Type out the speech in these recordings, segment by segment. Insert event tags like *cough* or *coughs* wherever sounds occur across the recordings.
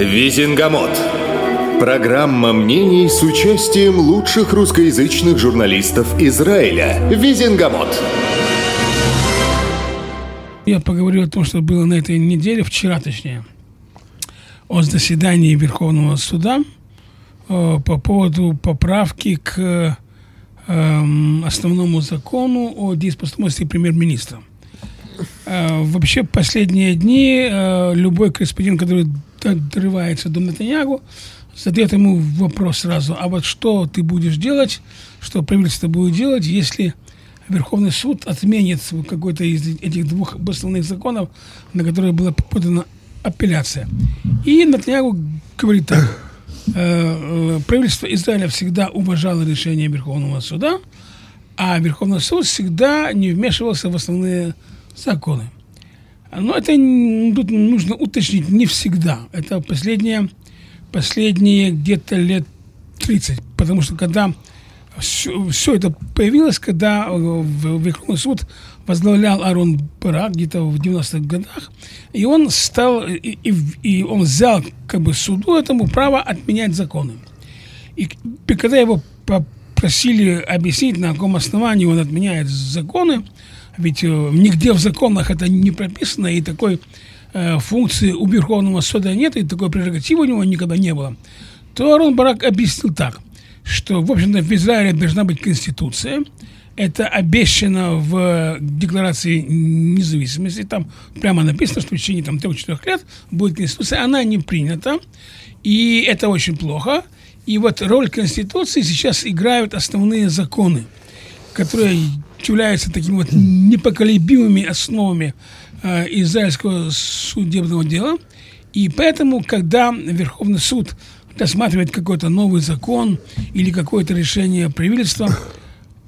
Визингамот. Программа мнений с участием лучших русскоязычных журналистов Израиля. Визингамот. Я поговорю о том, что было на этой неделе, вчера точнее, о заседании Верховного суда э, по поводу поправки к э, основному закону о дееспособности премьер-министра. Э, вообще, последние дни э, любой корреспондент, который дорывается до Натаньягу, задает ему вопрос сразу, а вот что ты будешь делать, что правительство будет делать, если Верховный суд отменит какой-то из этих двух основных законов, на которые была подана апелляция. И Натаньягу говорит так, э, правительство Израиля всегда уважало решение Верховного суда, а Верховный суд всегда не вмешивался в основные законы. Но это тут нужно уточнить не всегда. Это последние, последние где-то лет 30. Потому что когда все, все это появилось, когда э, Верховный суд возглавлял Арон Барак где-то в 90-х годах, и он стал, и, и, и он взял как бы суду этому право отменять законы. И когда его попросили объяснить, на каком основании он отменяет законы, ведь э, нигде в законах это не прописано, и такой э, функции у Верховного суда нет, и такой прерогативы у него никогда не было, то Арон Барак объяснил так, что, в общем-то, в Израиле должна быть конституция, это обещано в Декларации независимости. Там прямо написано, что в течение там, 3-4 лет будет Конституция. Она не принята. И это очень плохо. И вот роль Конституции сейчас играют основные законы, которые являются такими вот непоколебимыми основами э, израильского судебного дела. И поэтому, когда Верховный суд рассматривает какой-то новый закон или какое-то решение правительства,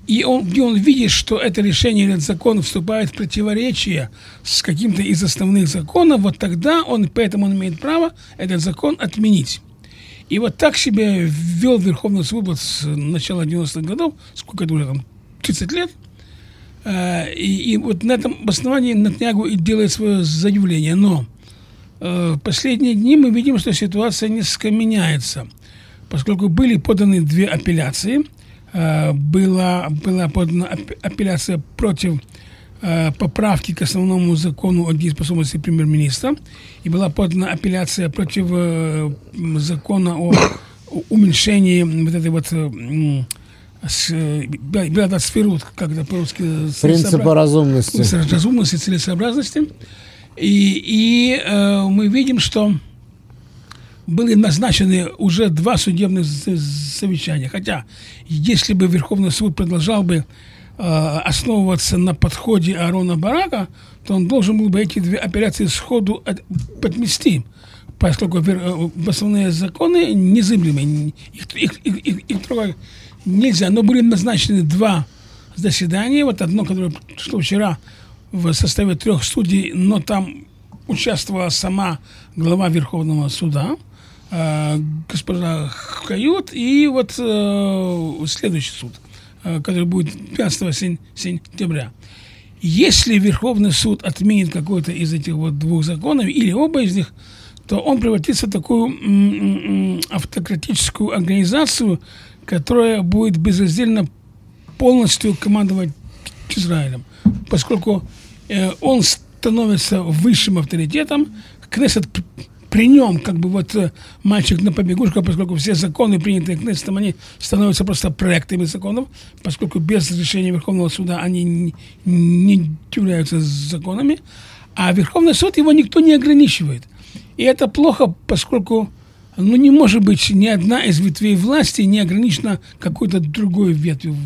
и он, где он видит, что это решение или этот закон вступает в противоречие с каким-то из основных законов, вот тогда он, поэтому он имеет право этот закон отменить. И вот так себе ввел Верховный суд с начала 90-х годов, сколько это уже там, 30 лет, и, и вот на этом основании Натнягу и делает свое заявление. Но э, в последние дни мы видим, что ситуация несколько меняется. Поскольку были поданы две апелляции, э, была, была подана апелляция против поправки к основному закону о дееспособности премьер-министра, и была подана апелляция против закона о уменьшении вот этой вот Сферут, как это по-русски... Принципа разумности. Разумности, целесообразности. И, и э, мы видим, что были назначены уже два судебных совещания. Хотя, если бы Верховный суд продолжал бы э, основываться на подходе Арона Барака, то он должен был бы эти две операции сходу от, подмести, поскольку э, основные законы незыблемые. Их, их, их, их, их трогать нельзя. Но были назначены два заседания. Вот одно, которое шло вчера в составе трех студий, но там участвовала сама глава Верховного суда, э, госпожа Кают, и вот э, следующий суд, э, который будет 15 сентября. Если Верховный суд отменит какой-то из этих вот двух законов, или оба из них, то он превратится в такую автократическую организацию, которая будет безраздельно полностью командовать Израилем, поскольку э, он становится высшим авторитетом, Кнессет при нем, как бы вот э, мальчик на побегушках, поскольку все законы, принятые Кнессетом, они становятся просто проектами законов, поскольку без решения Верховного суда они не, не являются законами, а Верховный суд его никто не ограничивает. И это плохо, поскольку ну, не может быть ни одна из ветвей власти не ограничена какой-то другой ветвью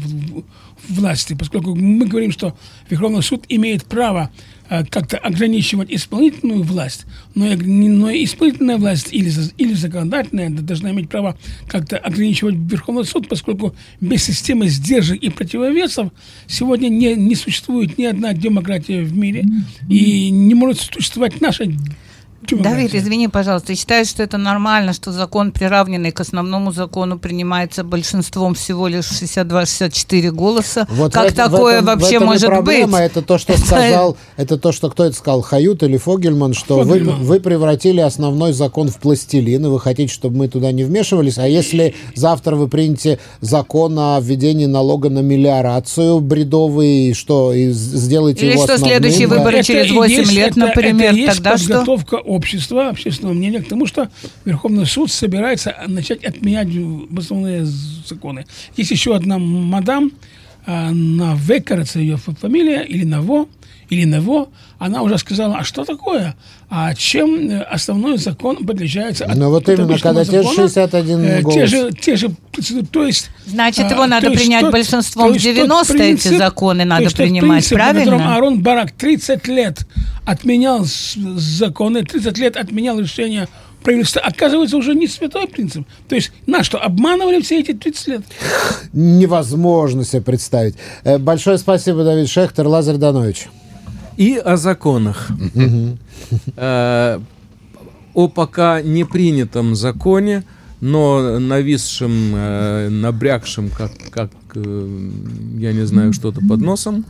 власти, поскольку мы говорим, что Верховный суд имеет право э, как-то ограничивать исполнительную власть, но, но исполнительная власть или, или законодательная должна иметь право как-то ограничивать Верховный суд, поскольку без системы сдержек и противовесов сегодня не, не существует ни одна демократия в мире, и не может существовать наша Давид, извини, пожалуйста, ты считаешь, что это нормально, что закон, приравненный к основному закону, принимается большинством всего лишь 62-64 голоса? Вот как в это, такое в этом, вообще в этом может проблема, быть? Это то, что сказал, *laughs* это то, что кто это сказал, Хают или Фогельман, что вы, вы превратили основной закон в пластилин, и вы хотите, чтобы мы туда не вмешивались, а если завтра вы примете закон о введении налога на мелиорацию бредовый, что, и сделаете Или его что, основным, следующие да? выборы через и 8 есть- лет, это- например, это и есть тогда что? подготовка общества, общественного мнения к тому, что Верховный суд собирается начать отменять основные законы. Есть еще одна мадам, а, на В, кажется, ее фа- фамилия, или Наво, или Наво, она уже сказала, а что такое? А чем э, основной закон отличается от Ну, вот от именно, когда те же закона? 61 Э, голос. Те же, те же то есть... Значит, а, его надо то есть принять тот- большинством в тот 90 эти принцип- законы то надо есть принимать, принцип, по которому правильно? Арон Барак 30 лет отменял законы, 30 лет отменял решения правительства, оказывается, уже не святой принцип. То есть нас что, обманывали все эти 30 лет? Невозможно себе представить. Э, Большое спасибо, Давид Шехтер, Лазарь Данович. И о законах. Э, О пока не принятом законе, но нависшем, э, набрякшем, как, как я не знаю, что-то под носом.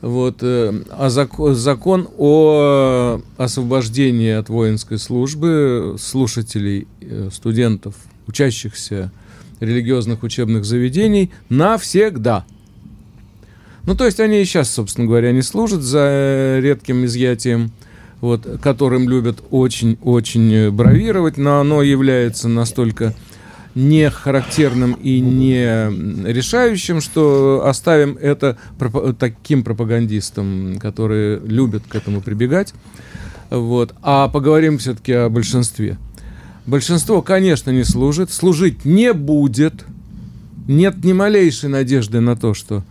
Вот, э, а зако- закон о освобождении от воинской службы слушателей, э, студентов, учащихся религиозных учебных заведений навсегда. Ну, то есть они и сейчас, собственно говоря, не служат за э, редким изъятием, вот, которым любят очень-очень э, бравировать, но оно является настолько не характерным и не решающим, что оставим это таким пропагандистам, которые любят к этому прибегать. Вот. А поговорим все-таки о большинстве. Большинство, конечно, не служит, служить не будет. Нет ни малейшей надежды на то, что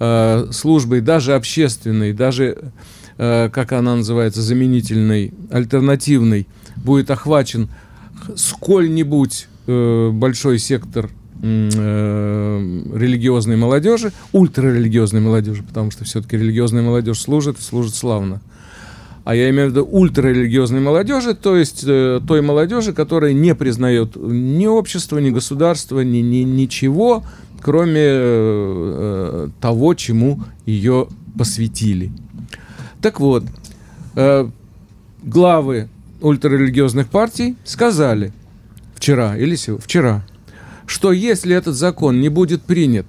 э, службой даже общественной, даже, э, как она называется, заменительной, альтернативной, будет охвачен сколь-нибудь э, большой сектор э, религиозной молодежи, ультрарелигиозной молодежи, потому что все-таки религиозная молодежь служит, служит славно. А я имею в виду ультрарелигиозной молодежи, то есть э, той молодежи, которая не признает ни общества, ни государства, ни, ни ничего, кроме э, того, чему ее посвятили. Так вот, э, главы ультрарелигиозных партий сказали вчера или вчера, что если этот закон не будет принят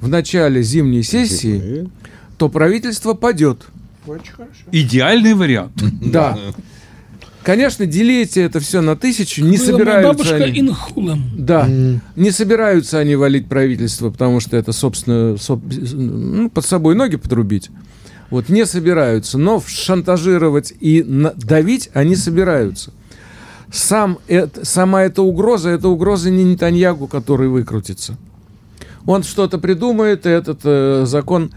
в начале зимней сессии, то правительство падет. Идеальный вариант. *laughs* Да. Конечно, делите это все на тысячу, не Была собираются бабушка они. Инхулом. Да, не собираются они валить правительство, потому что это, собственно, соб- ну, под собой ноги подрубить. Вот не собираются, но шантажировать и на- давить они собираются. Сам эт- сама эта угроза, это угроза не Нетаньягу, который выкрутится. Он что-то придумает, и этот э, закон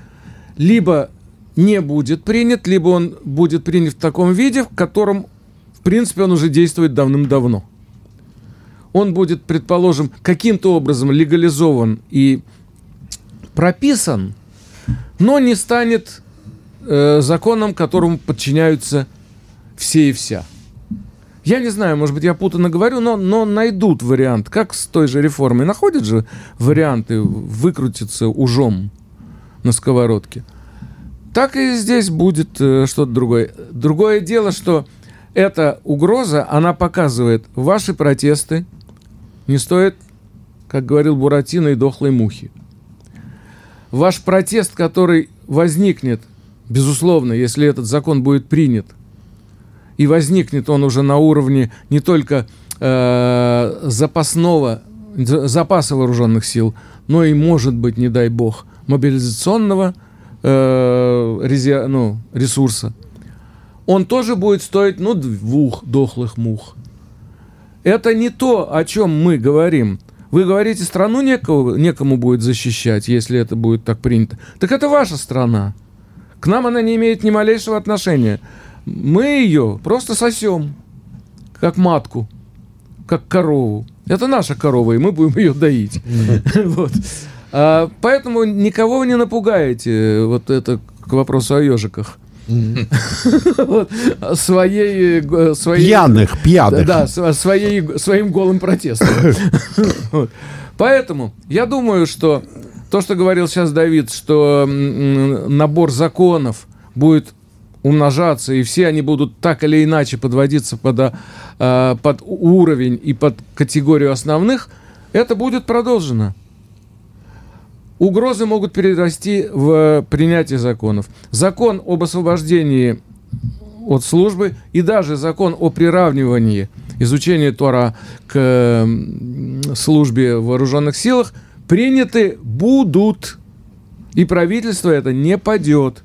либо не будет принят, либо он будет принят в таком виде, в котором, в принципе, он уже действует давным-давно он будет, предположим, каким-то образом легализован и прописан, но не станет э, законом, которому подчиняются все и вся. Я не знаю, может быть, я путано говорю, но, но найдут вариант. Как с той же реформой. Находят же варианты выкрутиться ужом на сковородке. Так и здесь будет э, что-то другое. Другое дело, что эта угроза, она показывает ваши протесты, не стоит, как говорил Буратино, и дохлой мухи. Ваш протест, который возникнет, безусловно, если этот закон будет принят, и возникнет он уже на уровне не только э, запасного, за- запаса вооруженных сил, но и, может быть, не дай бог, мобилизационного э, резер- ну, ресурса, он тоже будет стоить, ну, двух дохлых мух. Это не то, о чем мы говорим. Вы говорите, страну некого, некому будет защищать, если это будет так принято. Так это ваша страна. К нам она не имеет ни малейшего отношения. Мы ее просто сосем, как матку, как корову. Это наша корова, и мы будем ее доить. *laughs* Вот. А, Поэтому никого вы не напугаете, вот это к вопросу о ежиках. *laughs* Вот, своей, э, своей... Пьяных, пьяных. Да, св- своей, своим голым протестом. *laughs* Вот. Поэтому я думаю, что то, что говорил сейчас Давид, что набор законов будет умножаться, и все они будут так или иначе подводиться под, а, а, под уровень и под категорию основных, это будет продолжено. Угрозы могут перерасти в принятие законов. Закон об освобождении от службы и даже закон о приравнивании изучения Тора к службе в вооруженных силах приняты будут. И правительство это не падет,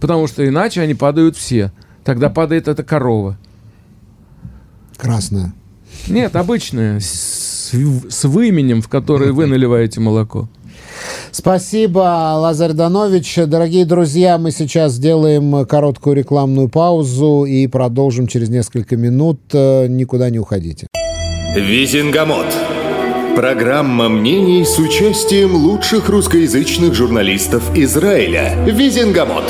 потому что иначе они падают все. Тогда падает эта корова. Красная. Нет, обычная, с, с выменем, в который вы наливаете молоко. Спасибо, Лазарь Данович. Дорогие друзья, мы сейчас сделаем короткую рекламную паузу и продолжим через несколько минут. Э, Никуда не уходите. Визингамот. Программа мнений с участием лучших русскоязычных журналистов Израиля. Визингамот.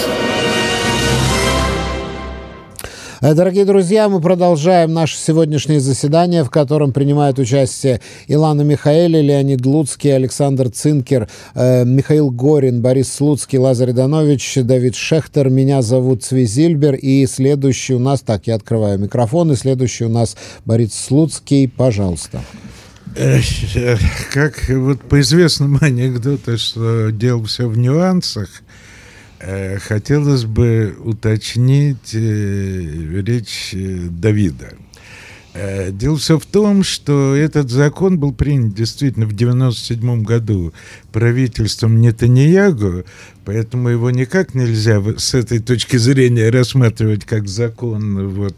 Э, Дорогие друзья, мы продолжаем наше сегодняшнее заседание, в котором принимают участие Илана Михаэли, Леонид Луцкий, Александр Цинкер, э, Михаил Горин, Борис Слуцкий, Лазарь Данович, Давид Шехтер. Меня зовут Цви Зильбер. И следующий у нас, так, я открываю микрофон, и следующий у нас Борис Слуцкий. Пожалуйста. Как вот по известному анекдоту, что дело все в нюансах, э, хотелось бы уточнить э, речь э, Давида. Дело все в том, что этот закон был принят действительно в 97 году правительством Нетаньягу, поэтому его никак нельзя с этой точки зрения рассматривать как закон вот,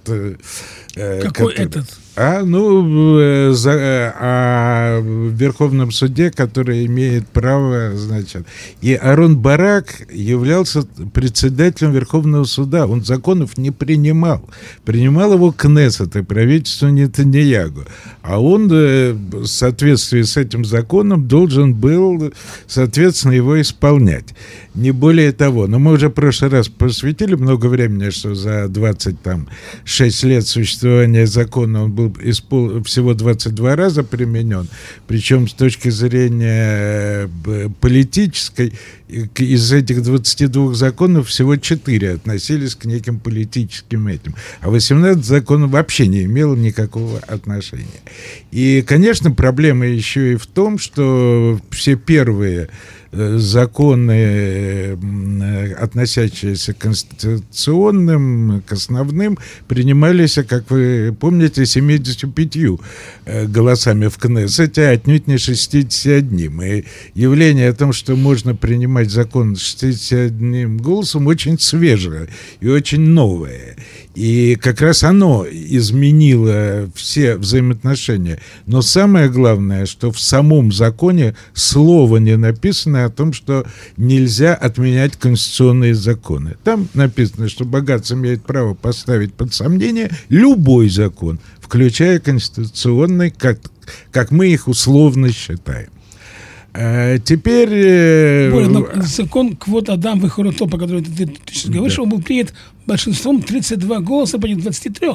Какой который- этот? А, ну, э, за, э, а в Верховном суде, который имеет право, значит. И Арон Барак являлся председателем Верховного суда. Он законов не принимал. Принимал его Кнессет и правительство Нетаньягу. А он э, в соответствии с этим законом должен был, соответственно, его исполнять. Не более того. Но мы уже в прошлый раз посвятили много времени, что за 26 лет существования закона он был испол- всего 22 раза применен. Причем с точки зрения э, политической, из этих 22 законов всего 4 относились к неким политическим этим. А 18 законов вообще не имело никакого отношения. И, конечно, проблема еще и в том, что все первые э, законы, относящиеся к конституционным, к основным, принимались, как вы помните, 75 э, голосами в Кнессете, а отнюдь не 61. И явление о том, что можно принимать закон с 61 голосом, очень свежее и очень новое. И как раз оно изменило все взаимоотношения. Но самое главное, что в самом законе слово не написано о том, что нельзя отменять конституционные законы. Там написано, что богатство имеет право поставить под сомнение любой закон, включая конституционный, как, как мы их условно считаем. Э, Теперь... э, но закон квот Адам выходит по которому ты, сейчас говоришь, он был принят большинством 32 голоса против 23.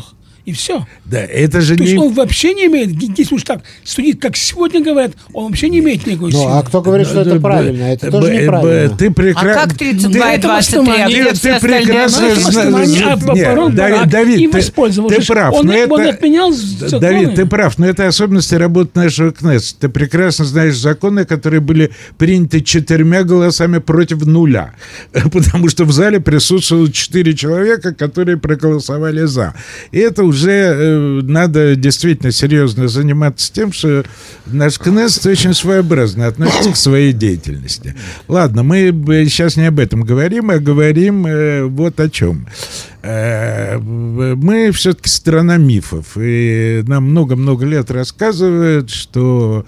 И все. да, это же То есть не... он вообще не имеет, если уж так судить, как сегодня говорят, он вообще не имеет никакой Ну, силы. а кто говорит, что это правильно? Это тоже б- неправильно. Ты А прекрасно... как 32 и это 23, а Ты, прекрасно Ну, знаешь... а Давид, ты, прав. Он- отменял. Давид, ты прав, но это особенности работы нашего КНЕС. Ты прекрасно знаешь законы, которые были приняты четырьмя голосами против нуля. *laughs* Потому что в зале присутствовало четыре человека, которые проголосовали за. И это уже э, надо действительно серьезно заниматься тем, что наш КНЕС очень своеобразно относится к своей деятельности. Ладно, мы сейчас не об этом говорим, а говорим э, вот о чем. Э, Мы все-таки страна мифов, и нам много-много лет рассказывают, что,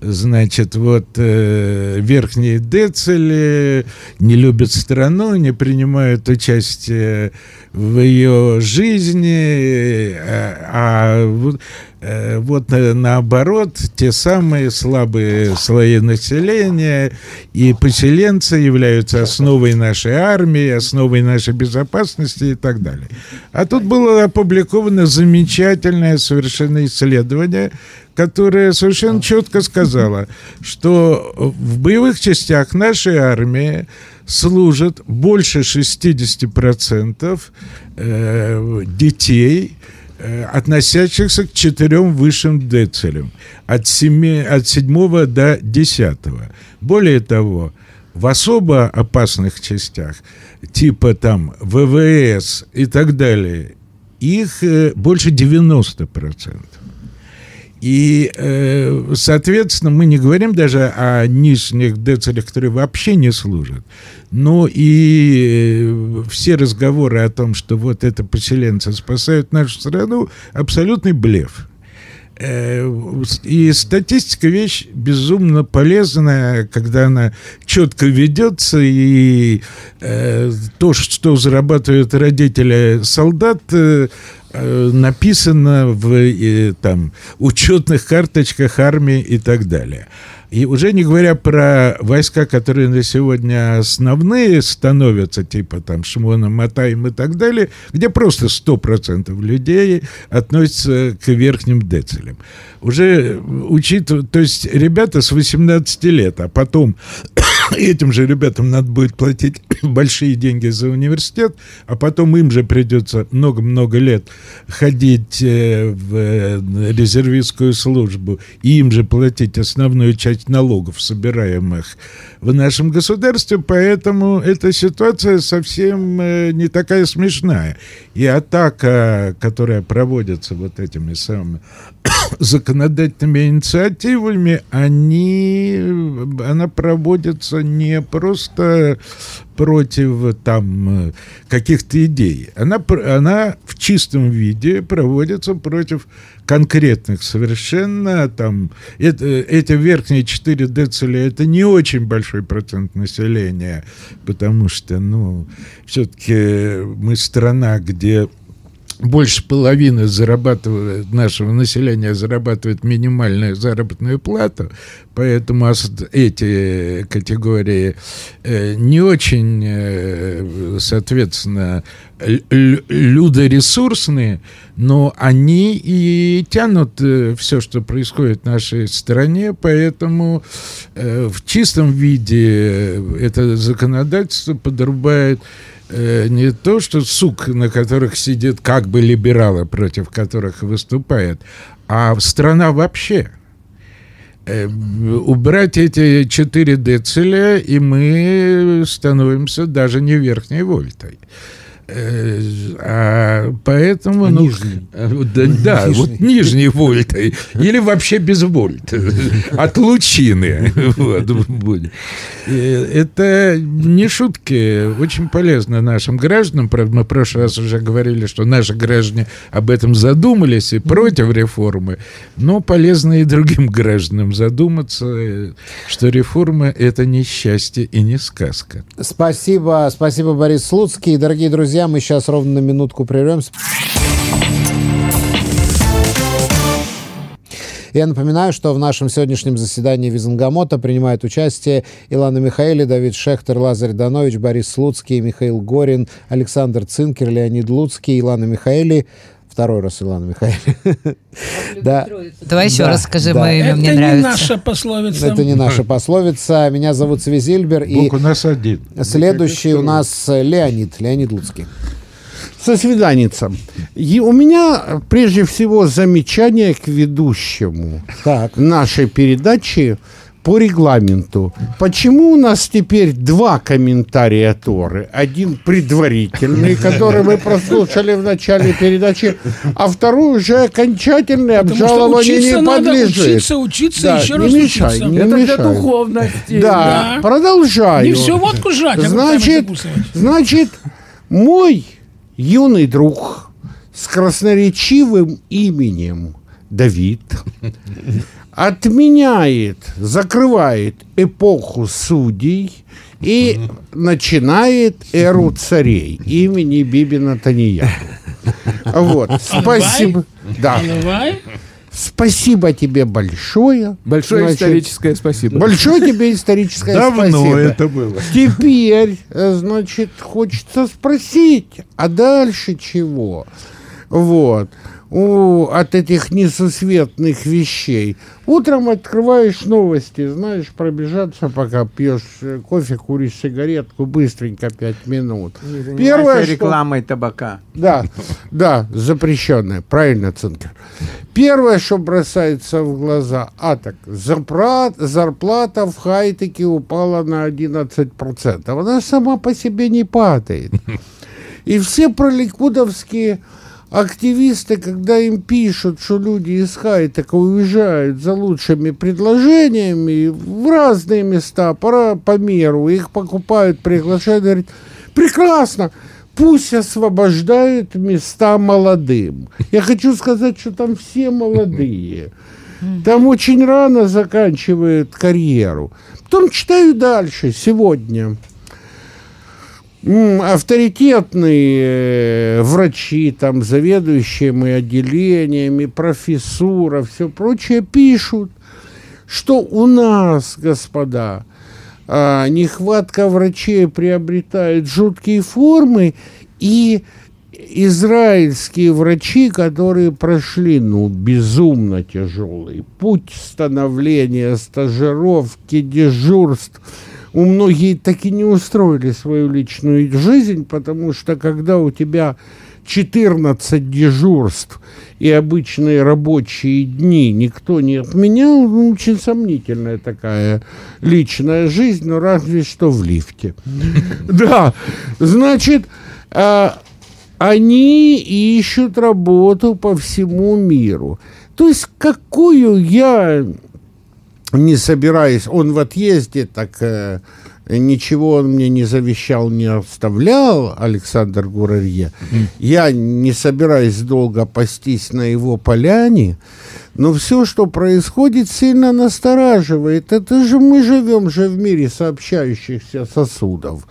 значит, вот э, верхние децели не любят страну, не принимают участие в ее жизни, а, а вот Э, вот э, наоборот, те самые слабые слои населения и поселенцы являются основой нашей армии, основой нашей безопасности и так далее. А тут было опубликовано замечательное совершенно исследование, которое совершенно четко сказало, что в боевых частях нашей армии служат больше 60% э, детей, относящихся к четырем высшим децелям, от, семи, от 7 до 10. Более того, в особо опасных частях, типа там ВВС и так далее, их э, больше 90%. И, э, соответственно, мы не говорим даже о нижних децелях, которые вообще не служат. Но и э, все разговоры о том, что вот это поселенцы спасают нашу страну, абсолютный блеф. Э, и статистика вещь безумно полезная, когда она четко ведется, и то, что зарабатывают родители солдат, написано в э, там, учетных карточках армии и так далее. И уже не говоря про войска, которые на сегодня основные становятся, типа там Шимона, Матаем и так далее, где просто 100% людей относятся к верхним децелям. Уже учитывая, то есть ребята с 18 лет, а потом *coughs* этим же ребятам надо будет платить *coughs* большие деньги за университет, а потом им же придется много-много лет ходить э, в э, резервистскую службу и им же платить основную часть налогов, собираемых в нашем государстве, поэтому эта ситуация совсем э, не такая смешная. И атака, которая проводится вот этими самыми *coughs* законодательными инициативами, они, она проводится не просто против там каких-то идей. Она, она в чистом виде проводится против конкретных совершенно там это, эти верхние 4 децеля это не очень большой процент населения потому что ну все-таки мы страна где больше половины зарабатывает, нашего населения зарабатывает минимальную заработную плату, поэтому эти категории э, не очень, э, соответственно, людоресурсные, но они и тянут э, все, что происходит в нашей стране, поэтому в чистом виде это законодательство подрубает не то, что сук, на которых сидит как бы либералы, против которых выступает, а страна вообще. Э, убрать эти 4 децеля, и мы становимся даже не верхней вольтой. Э, а поэтому, а ну, нижний. Э, да, да нижний. вот нижний вольт или вообще без вольт *laughs* от лучины. *laughs* Вот, будет. Это не шутки, очень полезно нашим гражданам. Правда, мы в прошлый раз уже говорили, что наши граждане об этом задумались и против реформы, но полезно и другим гражданам задуматься, что реформа это не счастье и не сказка. Спасибо, спасибо, Борис Слуцкий. Дорогие друзья, друзья, мы сейчас ровно на минутку прервемся. Я напоминаю, что в нашем сегодняшнем заседании Визангамота принимают участие Илана Михаили, Давид Шехтер, Лазарь Данович, Борис Слуцкий, Михаил Горин, Александр Цинкер, Леонид Луцкий, Илана Михаили. Второй раз Илана Михайловна. Да. Давай еще раз скажи мое имя, мне нравится. Это не наша пословица. Это не наша пословица. Меня зовут Свизильбер. И у нас один. Следующий у нас Леонид. Леонид Луцкий. Со свиданицем. И у меня прежде всего замечание к ведущему так. нашей передачи по регламенту. Почему у нас теперь два комментария Торы? Один предварительный, который мы прослушали в начале передачи, а второй уже окончательный обжалованию не подлежит. Надо учиться, учиться, да, еще не раз мешай, учиться. Не Это мешай. для духовности. Да, да. продолжаю. Не все водку жрать, а значит, значит, мой юный друг с красноречивым именем Давид отменяет, закрывает эпоху судей и начинает эру царей имени Биби Натаньяху. Вот, спасибо. Да. Спасибо тебе большое. Большое Значит, историческое спасибо. Большое тебе историческое Давно спасибо. это было. Теперь, э, значит, хочется спросить, а дальше чего? Вот. У, от этих несусветных вещей. Утром открываешь новости, знаешь, пробежаться, пока пьешь э, кофе, куришь сигаретку, быстренько, пять минут. Первое, что- рекламой табака. Да, да, запрещенное, правильно, Цинкер. Первое, что бросается в глаза, а так, зарплат, зарплата в хай-теке упала на 11%. Она сама по себе не падает. И все проликудовские активисты, когда им пишут, что люди из хай-тека уезжают за лучшими предложениями в разные места, по, по миру, их покупают, приглашают, говорят, прекрасно, пусть освобождают места молодым. Я хочу сказать, что там все молодые. Там очень рано заканчивают карьеру. Потом читаю дальше, сегодня. Авторитетные э, врачи, там, заведующими отделениями, профессура, все прочее пишут, что у нас, господа, а, нехватка врачей приобретает жуткие формы, и израильские врачи, которые прошли, ну, безумно тяжелый путь становления, стажировки, дежурств, у многих так и не устроили свою личную жизнь, потому что когда у тебя 14 дежурств и обычные рабочие дни никто не отменял, ну, очень сомнительная такая личная жизнь, но разве что в лифте. *laughs* Да, значит, а, они ищут работу по всему миру. То есть какую я не собираюсь, он в отъезде, так э, ничего он мне не завещал, не оставлял, Александр Гурарье. Я не собираюсь долго пастись на его поляне, но все, что происходит, сильно настораживает. Это же мы живем же в мире сообщающихся сосудов.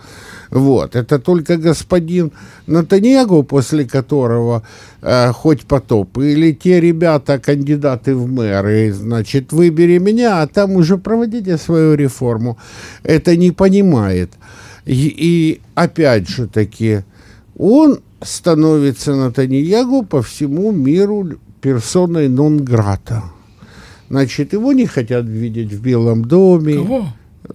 Вот. Это только господин Натаньягу, после которого э, хоть потоп, или те ребята, кандидаты в мэры, значит, выбери меня, а там уже проводите свою реформу. Это не понимает. И, и опять же таки, он становится Натаньягу по всему миру персоной нон-грата. Значит, его не хотят видеть в Белом доме. Кого?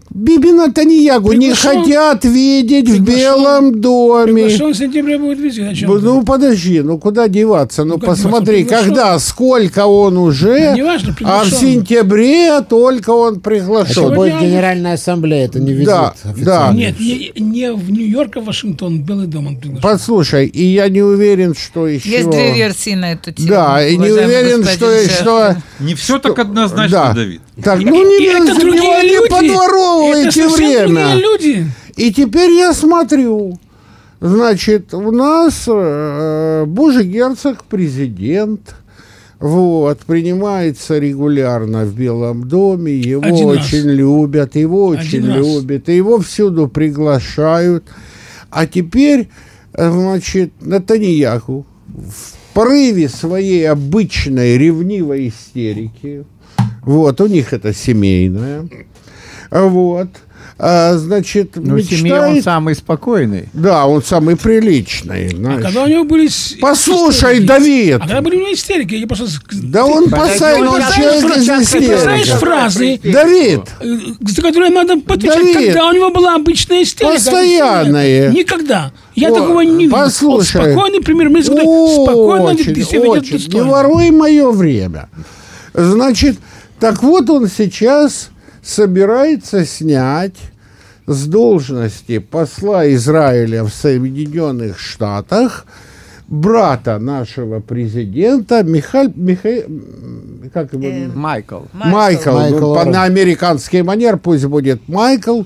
Биби Натаньягу не хотят видеть в Приглашен? Белом доме. Приглашен в сентябре будет чем Ну, ну, подожди, ну куда деваться? Ну, Ну, как посмотри? Приглашен. когда, сколько он уже, Не важно, а в сентябре только он Это приглашен. Сегодня будет Генеральная ассамблея, это не визит Да, да. Нет, не, не в Нью-Йорк, а в Вашингтон, в Белый дом он приглашен. Послушай, и я не уверен, что еще... Есть две версии на эту тему. Да, и не уверен, господин что, что... Не все так однозначно, Да. Давид. Так, ну не, это другие люди. Это подворовывайте совсем время. люди. И теперь я смотрю, значит, у нас э, Божий герцог, президент, вот, принимается регулярно в Белом доме, его Один раз. очень любят, его очень Один раз. любят, и его всюду приглашают. А теперь, значит, Натаньяху в порыве своей обычной ревнивой истерики, вот, у них это семейное, вот, а, значит, Ну, в семье он мечтает... самый спокойный. Да, он самый приличный, А знаешь. когда у него были... Послушай, истерики? Давид, А когда были у него истерики, я просто... да он посадил он человек поставил из фразы, Давид, э, за которые надо Давид, когда у него была обычная истерика. постоянная. Никогда. Я О, такого не видел. послушай. Он спокойный премьер-министр, спокойно очень, очень. Не воруй мое время. Значит, так вот он сейчас собирается снять с должности посла Израиля в Соединенных Штатах брата нашего президента Михаль, Миха- как его? Э, Майкл. Майкл, Майкл ну, по- на американский манер пусть будет Майкл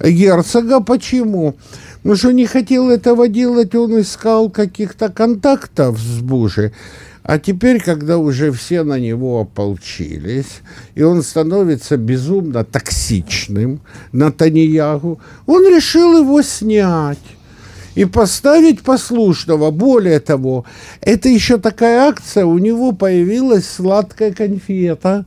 Герцога. Почему? Ну, что не хотел этого делать, он искал каких-то контактов с Буши. А теперь, когда уже все на него ополчились, и он становится безумно токсичным, Натаньягу, он решил его снять. и поставить послушного. Более того, это еще такая акция, у него появилась сладкая конфета,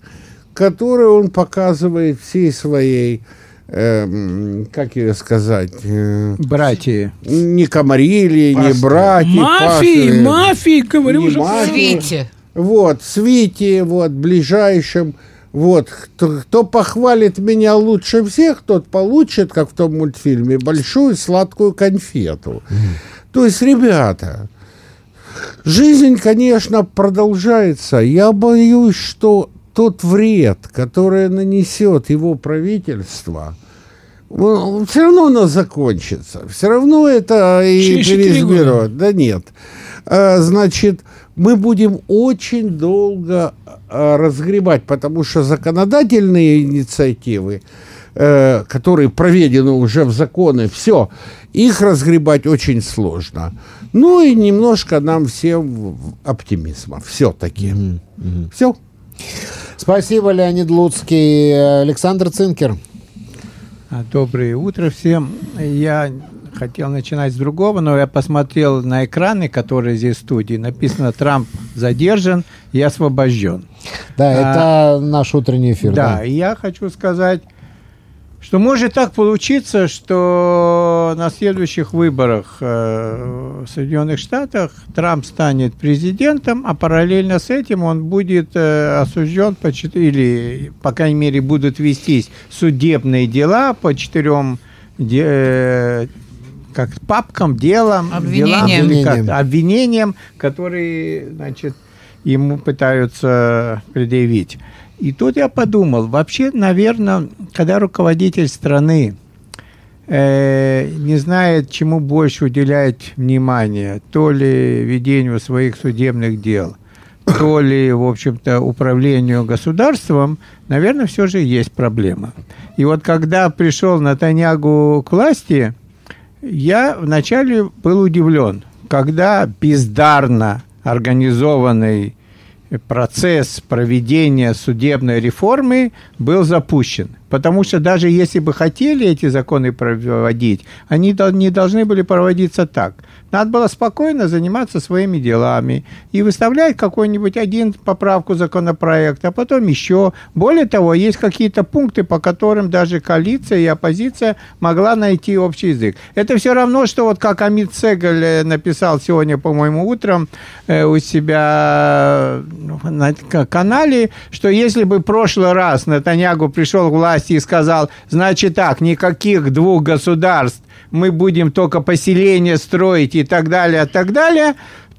которую он показывает всей своей эм, как ее сказать, э, Братья. не комарили, не братья, Мафии, пасты. мафии, говорю уже. мафии. Свете. Вот, свите, вот, ближайшим. Вот, кто, кто похвалит меня лучше всех, тот получит, как в том мультфильме, большую сладкую конфету. То есть, ребята, жизнь, конечно, продолжается. Я боюсь, что тот вред, который нанесет его правительство, все равно оно закончится. Все равно это и переизберут. Да нет. А, Значит, мы будем очень долго а, разгребать, потому что законодательные инициативы, э, которые проведены уже в законы, все, их разгребать очень сложно. Ну и немножко нам всем оптимизма все-таки. Все. Спасибо, Леонид Луцкий. Александр Цинкер. А, Доброе утро всем. Я хотел начинать с другого, но я посмотрел на экраны, которые здесь в студии. Написано «Трамп задержан и освобожден». Да, это наш утренний эфир. Да, и я хочу сказать, что может так получиться, что на следующих выборах э, в Соединенных Штатах Трамп станет президентом, а параллельно с этим он будет э, осужден по или, по крайней мере, будут вестись судебные дела по четырем э, как папкам, делам, Обвинениям. делам, или как- Обвинениям. обвинениям, которые, значит, ему пытаются предъявить. И тут я подумал, вообще, наверное, когда руководитель страны э, не знает, чему больше уделять внимание, то ли ведению своих судебных дел, то ли, в общем-то, управлению государством, наверное, все же есть проблема. И вот когда пришел Натаньягу к власти, я вначале был удивлен, когда бездарно организованный процесс проведения судебной реформы был запущен. Потому что даже если бы хотели эти законы проводить, они не должны были проводиться так. Надо было спокойно заниматься своими делами и выставлять какой-нибудь один поправку законопроекта, а потом еще. Более того, есть какие-то пункты, по которым даже коалиция и оппозиция могла найти общий язык. Это все равно, что вот как Амит Сегаль э, написал сегодня, по-моему, утром э, у себя ну, на канале, что если бы в прошлый раз Натаньягу пришел к власти и сказал, значит так, никаких двух государств, мы будем только поселения строить и так далее, и так далее,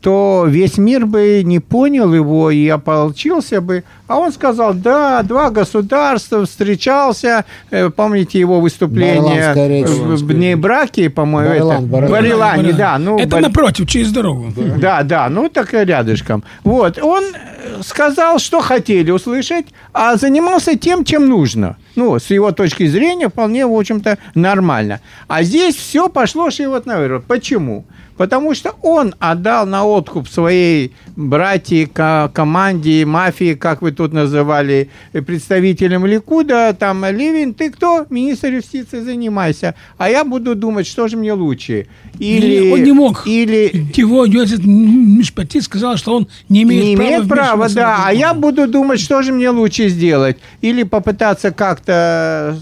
то весь мир бы не понял его и ополчился бы. А он сказал, да, два государства, встречался, э, помните его выступление в, в Нейбраке, по-моему, это? Барилане, да. Ну, Это Бар- напротив, через дорогу. да, да, ну так и рядышком. Вот, он э, сказал, что хотели услышать, а занимался тем, чем нужно. Ну, с его точки зрения, вполне, в общем-то, нормально. А здесь все пошло шивот на выворот. Почему? Потому что он отдал на откуп своей братья, ко- команде, мафии, как вы тут называли, э, представителям Ликуда, там, Левин, ты кто? Министр юстиции, занимайся. А я буду думать, что же мне лучше. Или, он не мог. Или Его юрист Мишпати сказал, что он не имеет не права имеет права, да. А я буду думать, что же мне лучше сделать. Или попытаться как-то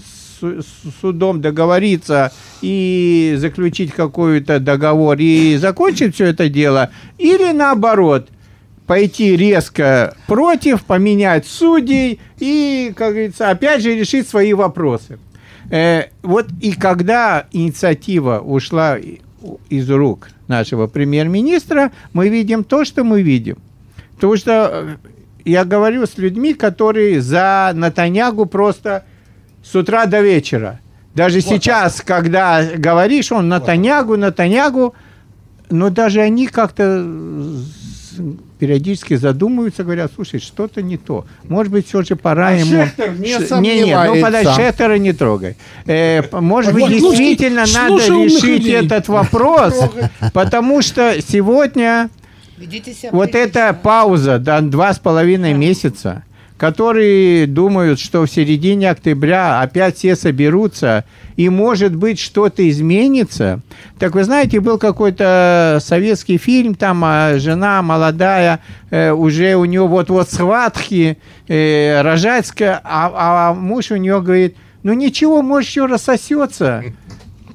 судом договориться и заключить какой-то договор и закончить все это дело. Или наоборот, пойти резко против, поменять судей и, как говорится, опять же решить свои вопросы. Э, вот и когда инициатива ушла из рук нашего премьер-министра, мы видим то, что мы видим. Потому что э, я говорю с людьми, которые за Натаньягу просто с утра до вечера. Даже сейчас, когда говоришь, он Натаньягу, Натаньягу, но даже они как-то периодически задумываются, говорят, слушай, что-то не то. Может быть, все же пора А ему... Шехтер не Ш- не, не, ну подожди, Шехтера не трогай. Э, может быть, Вот Луцкий действительно надо слушал умных решить этот *laughs* вопрос, потому что сегодня вот эта пауза, да, два с половиной месяца, которые думают, что в середине октября опять все соберутся, и, может быть, что-то изменится. Так вы знаете, был какой-то советский фильм, там а, жена молодая, э, уже у нее вот-вот схватки, э, рожательская, а, а муж у нее говорит, ну ничего, может, еще рассосется.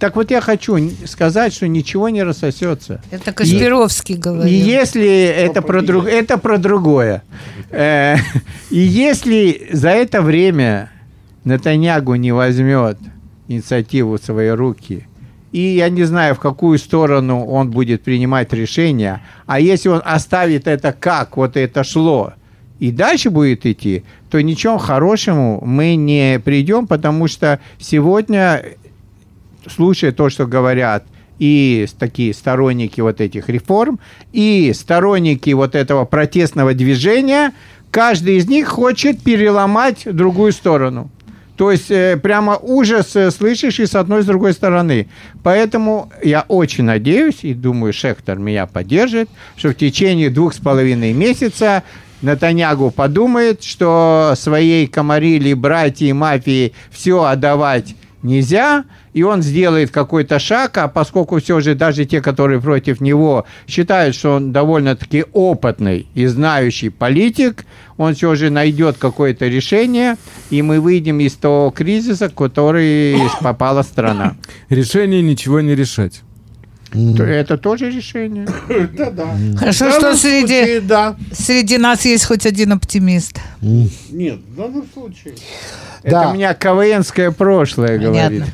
Так вот я хочу сказать, что ничего не рассосется. Это Кашпировский и, говорил. И если это про, друг, это про другое. Э, *laughs* и если за это время Натаньягу не возьмет инициативу в свои руки, и я не знаю, в какую сторону он будет принимать решение, а если он оставит это как вот это шло, и дальше будет идти, то ничем хорошему мы не придем, потому что сегодня слушая то, что говорят и такие сторонники вот этих реформ, и сторонники вот этого протестного движения, каждый из них хочет переломать другую сторону. То есть э, прямо ужас э, слышишь и с одной и с другой стороны. Поэтому я очень надеюсь и думаю, Шехтер меня поддержит, что в течение двух с половиной месяца Натанягу подумает, что своей комарили, братья мафии все отдавать нельзя, и он сделает какой-то шаг, а поскольку все же даже те, которые против него, считают, что он довольно-таки опытный и знающий политик, он все же найдет какое-то решение, и мы выйдем из того кризиса, в который попала страна. Решение ничего не решать. Это тоже решение. *coughs* Да-да. Хорошо, В что данном среди, случае, да. среди нас есть хоть один оптимист. Нет, в данном случае. Это Да. у меня КВНское прошлое говорит.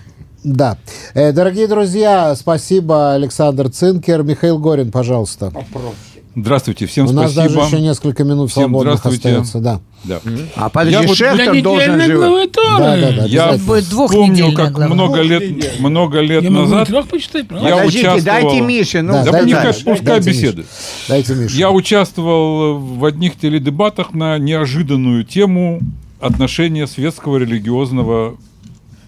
Да. Э, дорогие друзья, спасибо, Александр Цинкер. Михаил Горин, пожалуйста. Здравствуйте, всем У нас даже спасибо. еще несколько минут Всем свободных остается. Да. Да. А подожди, Я Шефтер должен жить. Торы. Да, да, да. Я двухнедельная как глава. много лет, много лет Я назад почитать, я Подождите, участвовал... дайте Мише, ну, Да, Да дайте Мише, пускай дайте беседы. Дайте Мишу. Я участвовал в одних теледебатах на неожиданную тему отношения светского религиозного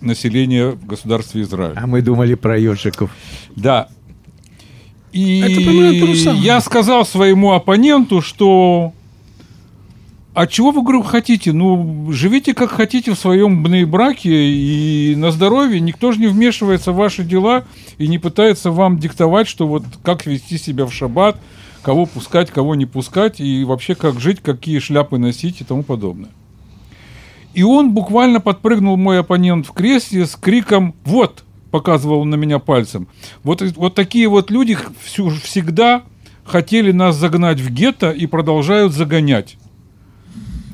населения в государстве Израиль. А мы думали про ежиков. Да. И Это я сказал своему оппоненту, что а чего вы, говорю, хотите? Ну, живите как хотите в своем браке и на здоровье. Никто же не вмешивается в ваши дела и не пытается вам диктовать, что вот как вести себя в шаббат, кого пускать, кого не пускать, и вообще как жить, какие шляпы носить и тому подобное. И он буквально подпрыгнул, мой оппонент, в кресле с криком «Вот!» показывал он на меня пальцем. Вот, вот такие вот люди всю, всегда хотели нас загнать в гетто и продолжают загонять.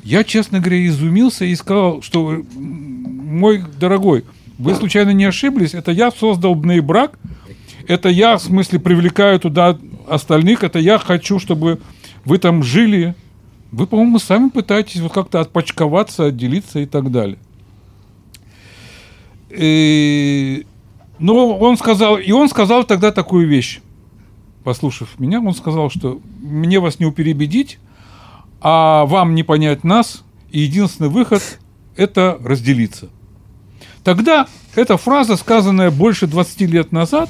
Я, честно говоря, изумился и сказал, что мой дорогой, вы случайно не ошиблись? Это я создал брак, это я, в смысле, привлекаю туда остальных, это я хочу, чтобы вы там жили. Вы, по-моему, сами пытаетесь вот как-то отпочковаться, отделиться и так далее. И- Но он сказал, и он сказал тогда такую вещь. Послушав меня, он сказал, что мне вас не перебедить, а вам не понять нас, и единственный выход – это разделиться. Тогда эта фраза, сказанная больше 20 лет назад,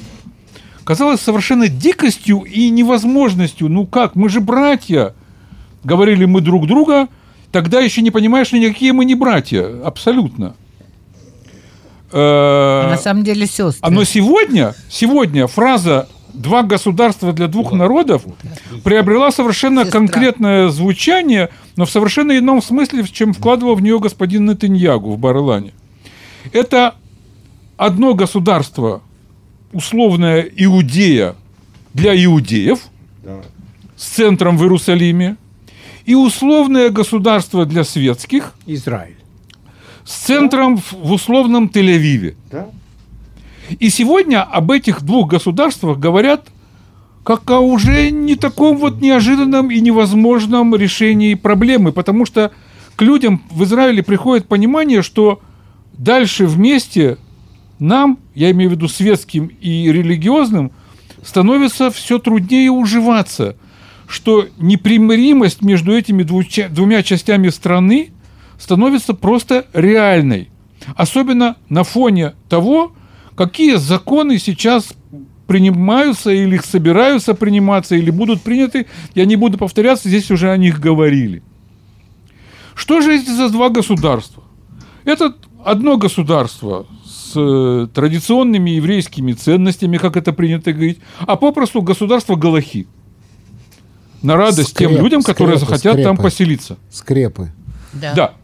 казалась совершенно дикостью и невозможностью. Ну как, мы же братья, говорили мы друг друга, тогда еще не понимаешь, что никакие мы не братья, абсолютно. Э, На самом деле сестры. а но сегодня, сегодня фраза «два государства для двух народов» приобрела совершенно Сестра. конкретное звучание, но в совершенно ином смысле, чем вкладывал в нее господин Нетаньягу в Барлане. Это одно государство, условная Иудея для иудеев, с центром в Иерусалиме, и условное государство для светских, Израиль. с центром в, в условном Тель-Авиве. И сегодня об этих двух государствах говорят как о уже не таком вот неожиданном и невозможном решении проблемы, потому что к людям в Израиле приходит понимание, что дальше вместе нам, я имею в виду светским и религиозным, становится все труднее уживаться, что непримиримость между этими двумя частями страны становится просто реальной. Особенно на фоне того, какие законы сейчас принимаются или их собираются приниматься, или будут приняты. Я не буду повторяться, здесь уже о них говорили. Что же эти за два государства? Это одно государство с э, традиционными еврейскими ценностями, как это принято говорить, а попросту государство Галахи. На радость Скреп, тем людям, которые скрепы, захотят там скрепы. поселиться. Скрепы. Да.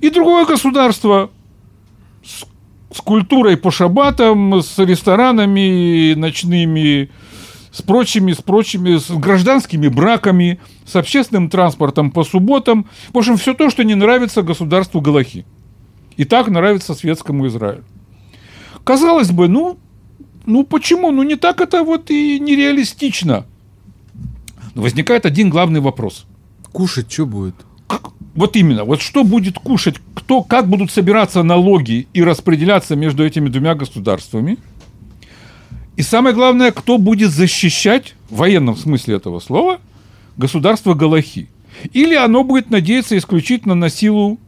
И другое государство с, с культурой по шабатам, с ресторанами ночными, с прочими, с прочими, с гражданскими браками, с общественным транспортом по субботам. В общем, все то, что не нравится государству Галахи. И так нравится светскому Израилю. Казалось бы, ну, ну почему? Ну не так это вот и нереалистично. Возникает один главный вопрос – Кушать что будет? как- вот именно, вот что будет кушать, кто, как будут собираться налоги и распределяться между этими двумя государствами. И самое главное, кто будет защищать, в военном смысле этого слова, государство Галахи. Или оно будет надеяться исключительно на силу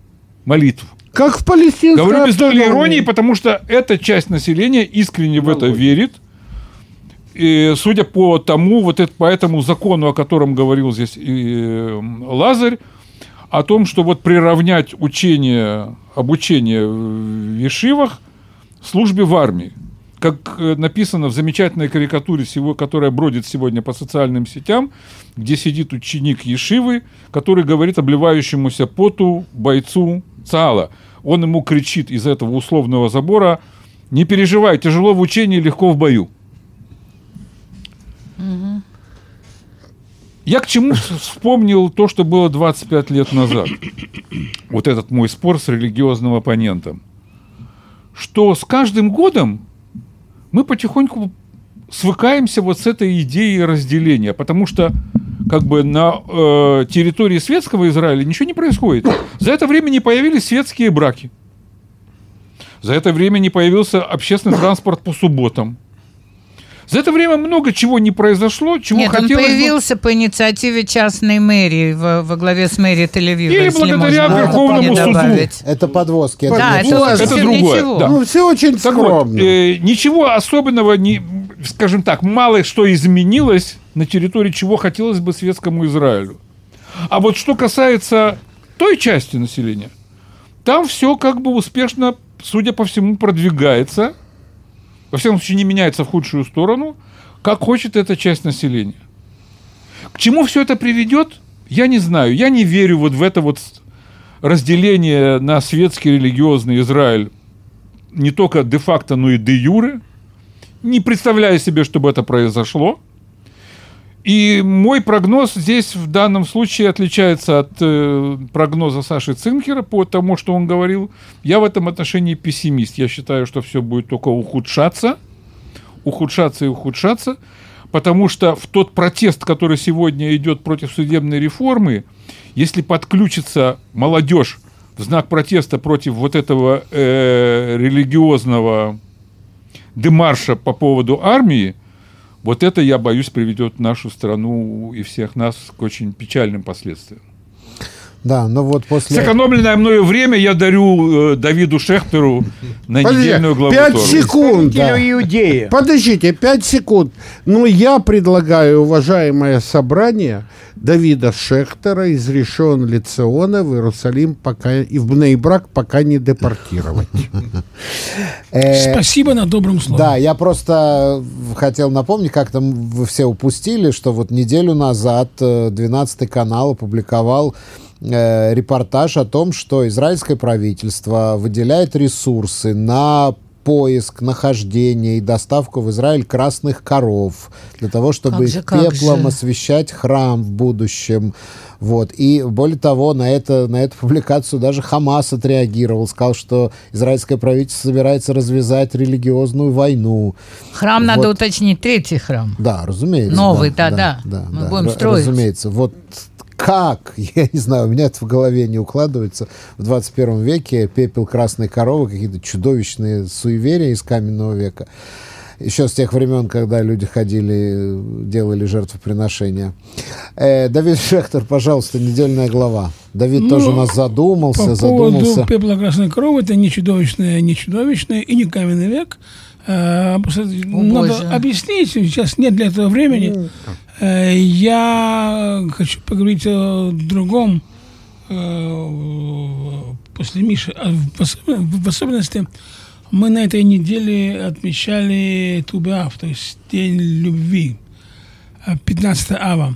молитв. Как в палестинской Говорю без доли иронии, потому что эта часть населения искренне в это верит. И судя по тому, вот это, по этому закону, о котором говорил здесь и, Лазарь, о том, что вот приравнять учение, обучение в Ешивах службе в армии. Как э, написано в замечательной карикатуре, которая бродит сегодня по социальным сетям, где сидит ученик Ешивы, который говорит обливающемуся поту бойцу Цала. Он ему кричит из этого условного забора, не переживай, тяжело в учении, легко в бою. Я к чему вспомнил то, что было 25 лет назад. Вот этот мой спор с религиозным оппонентом. Что с каждым годом мы потихоньку свыкаемся вот с этой идеей разделения, потому что как бы на э, территории светского Израиля ничего не происходит. За это время не появились светские браки. За это время не появился общественный транспорт по субботам. За это время много чего не произошло, чего Нет, он хотелось бы- появился по инициативе частной мэрии во, во главе с мэрией Тель-Авива. Или благодаря можно Верховному суду. добавить. Это подвозки. Да, не это, это совсем другое, ничего. да. Ну, все очень Так вот, скромно. э, ничего особенного, не, скажем так, мало что изменилось на территории чего хотелось бы светскому Израилю. А вот что касается той части населения, там все как бы успешно, судя по всему, продвигается. Во всяком случае, не меняется в худшую сторону, как хочет эта часть населения. К чему все это приведет, я не знаю. Я не верю вот в это вот разделение на светский религиозный Израиль не только де-факто, но и де-юре. Не представляю себе, чтобы это произошло. И мой прогноз здесь в данном случае отличается от э, прогноза Саши Цинкера по тому, что он говорил. Я в этом отношении пессимист. Я считаю, что все будет только ухудшаться, ухудшаться и ухудшаться, потому что в тот протест, который сегодня идет против судебной реформы, если подключится молодежь в знак протеста против вот этого э, религиозного демарша по поводу армии, вот это, я боюсь, приведет нашу страну и всех нас к очень печальным последствиям. Да, но вот после... Сэкономленное мною время я дарю э, Давиду Шехтеру на Подожди, недельную главу пять Торы. секунд. да. Иудея. Подождите, пять секунд. Ну, я предлагаю, уважаемое собрание, Давида Шехтера из решен Лицеона в Иерусалим пока и в Бнейбрак пока не депортировать. Э, Спасибо на добром слове. Да, я просто хотел напомнить, как там вы все упустили, что вот неделю назад э, 12 канал опубликовал э, репортаж о том, что израильское правительство выделяет ресурсы на поиск, нахождение и доставку в Израиль красных коров для того, чтобы Как же, как пеплом же. освещать храм в будущем. Вот. И более того, на, это, на эту *laughs* публикацию даже Хамас отреагировал, сказал, что израильское правительство собирается развязать религиозную войну. Храм надо Вот. уточнить, третий храм. Да, разумеется. Новый, да, да. Мы будем ра- строить. Разумеется. Вот как, *laughs* я не знаю, у меня это в голове не укладывается. В 21 веке пепел красной коровы, какие-то чудовищные суеверия из каменного века. Еще с тех времен, когда люди ходили, делали жертвоприношения. Э, Давид Шехтер, пожалуйста, недельная глава. Давид Ну, тоже у нас задумался, По задумался. поводу пепла красной коровы, это не чудовищное, не чудовищное и не каменный век. Э, просто Надо боже. объяснить, сейчас нет для этого времени. Э, Я хочу поговорить о другом э, после Миши, а в особ- в особенности мы на этой неделе отмечали Тубеав, то есть День любви, э, 15 ава.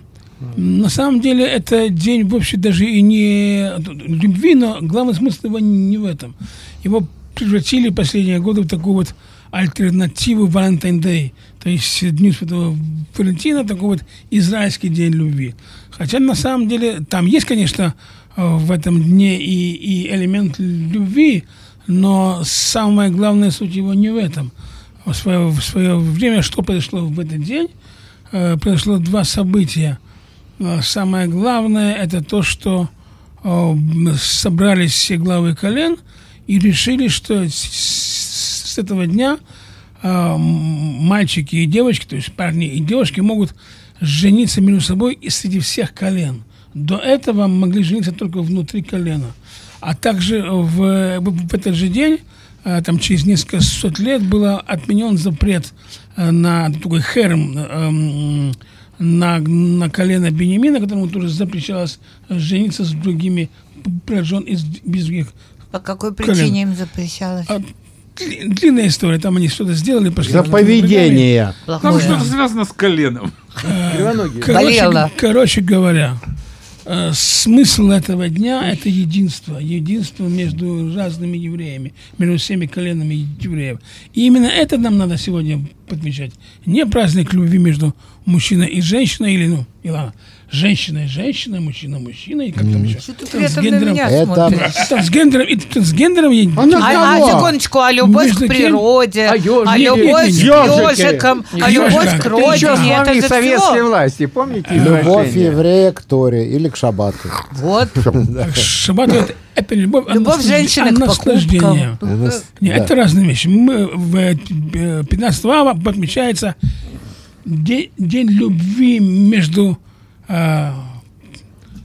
На самом деле это день вообще даже и не любви, но главный смысл его не в этом. Его превратили последние годы в такую вот альтернативу Valentine Day, то есть Дню Святого Валентина, такой вот израильский день любви. Хотя на самом деле там есть, конечно, э, в этом дне и, и элемент любви, но самая главная суть его не в этом. В свое, в свое время, что произошло в этот день, э, произошло два события. Э, Самое главное это то, что собрались все главы колен и решили, что с, этого дня мальчики и девочки, то есть парни и девушки могут жениться между собой и среди всех колен. До этого могли жениться только внутри колена. А также в, в- этот же день, э, там через несколько сот лет, был отменен запрет э, на такой херм, на, на колено Бенемина, которому тоже запрещалось жениться с другими прожен из без других. По какой Колен. причине им запрещалось? А, длинная история, там они что-то сделали, пошли. За поведение. Там что-то связано с коленом. Кривоногие. Короче, короче говоря, э, смысл этого дня – это единство. Единство между разными евреями, между всеми коленами евреев. И именно это нам надо сегодня подмечать. Не праздник любви между мужчиной и женщиной, или, ну, и ладно, женщина и женщина, мужчина и мужчина, и как там еще. Что ты при этом на меня Это- смотришь? Трансгендером и трансгендером я- Она А, а, секундочку, а любовь Между к природе, А а Не, не, любовь не, к не. Ежикам, а любовь к Ты Ты еще родине, это же советской все. власти, помните? Любовь еврея к Торе или к Шаббату. Вот. *laughs* Шаббат это, это любовь, а Любовь женщины а к наслаждение. Нет, это разные вещи. Мы в э, 15 ава отмечается день, день любви между э,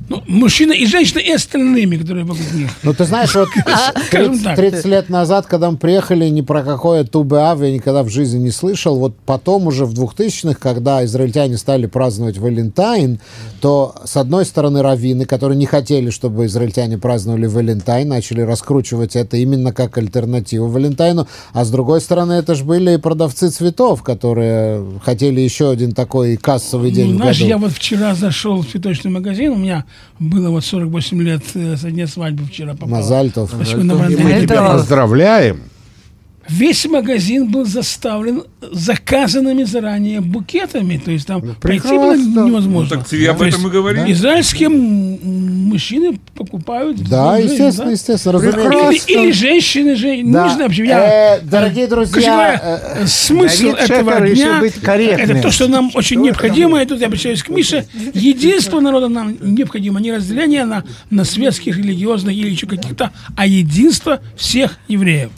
ну, мужчиной и женщиной и остальными, которые вокруг них. Ну, ты знаешь, вот *laughs* Скажем 30, так. 30 лет назад, когда мы приехали, ни про какое Тубеав я никогда в жизни не слышал. Вот потом уже в 2000-х, когда израильтяне стали праздновать Валентайн, то, с одной стороны, раввины, которые не хотели, чтобы израильтяне праздновали Валентайн, начали раскручивать это именно как альтернативу Валентайну, а с другой стороны, это же были и продавцы цветов, которые хотели еще один такой кассовый день Ну, в знаешь, году. я вот вчера зашел в цветочный магазин, у меня было вот 48 лет э, со дня свадьбы вчера попало. Мазальтов. И мы тебя поздравляем. Весь магазин был заставлен заказанными заранее букетами, то есть там пройти было прекрасно. невозможно. Ну, так ты об этом и говори. Израильские мужчины покупают. Да, естественно, да. естественно, разумеется. Или, или женщины, жен... Да. не знаю, почему я... Э, дорогие друзья, Короче говоря, э, э, смысл Давид этого дня, быть корректным. это то, что нам очень необходимо, и тут я обращаюсь к Мише, единство народа нам необходимо, не разделение на, на светских, религиозных или еще каких-то, а единство всех евреев.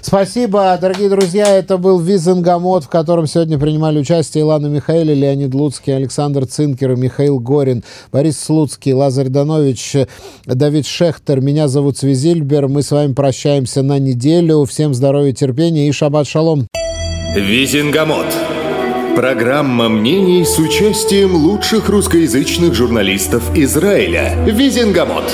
Спасибо, дорогие друзья. Это был Визенгамот, в котором сегодня принимали участие Илана Михаэли, Леонид Луцкий, Александр Цинкер, Михаил Горин, Борис Слуцкий, Лазарь Данович, Давид Шехтер. Меня зовут Свизильбер. Мы с вами прощаемся на неделю. Всем здоровья, терпения и шаббат шалом. Визингамот. Программа мнений с участием лучших русскоязычных журналистов Израиля. Визингамот.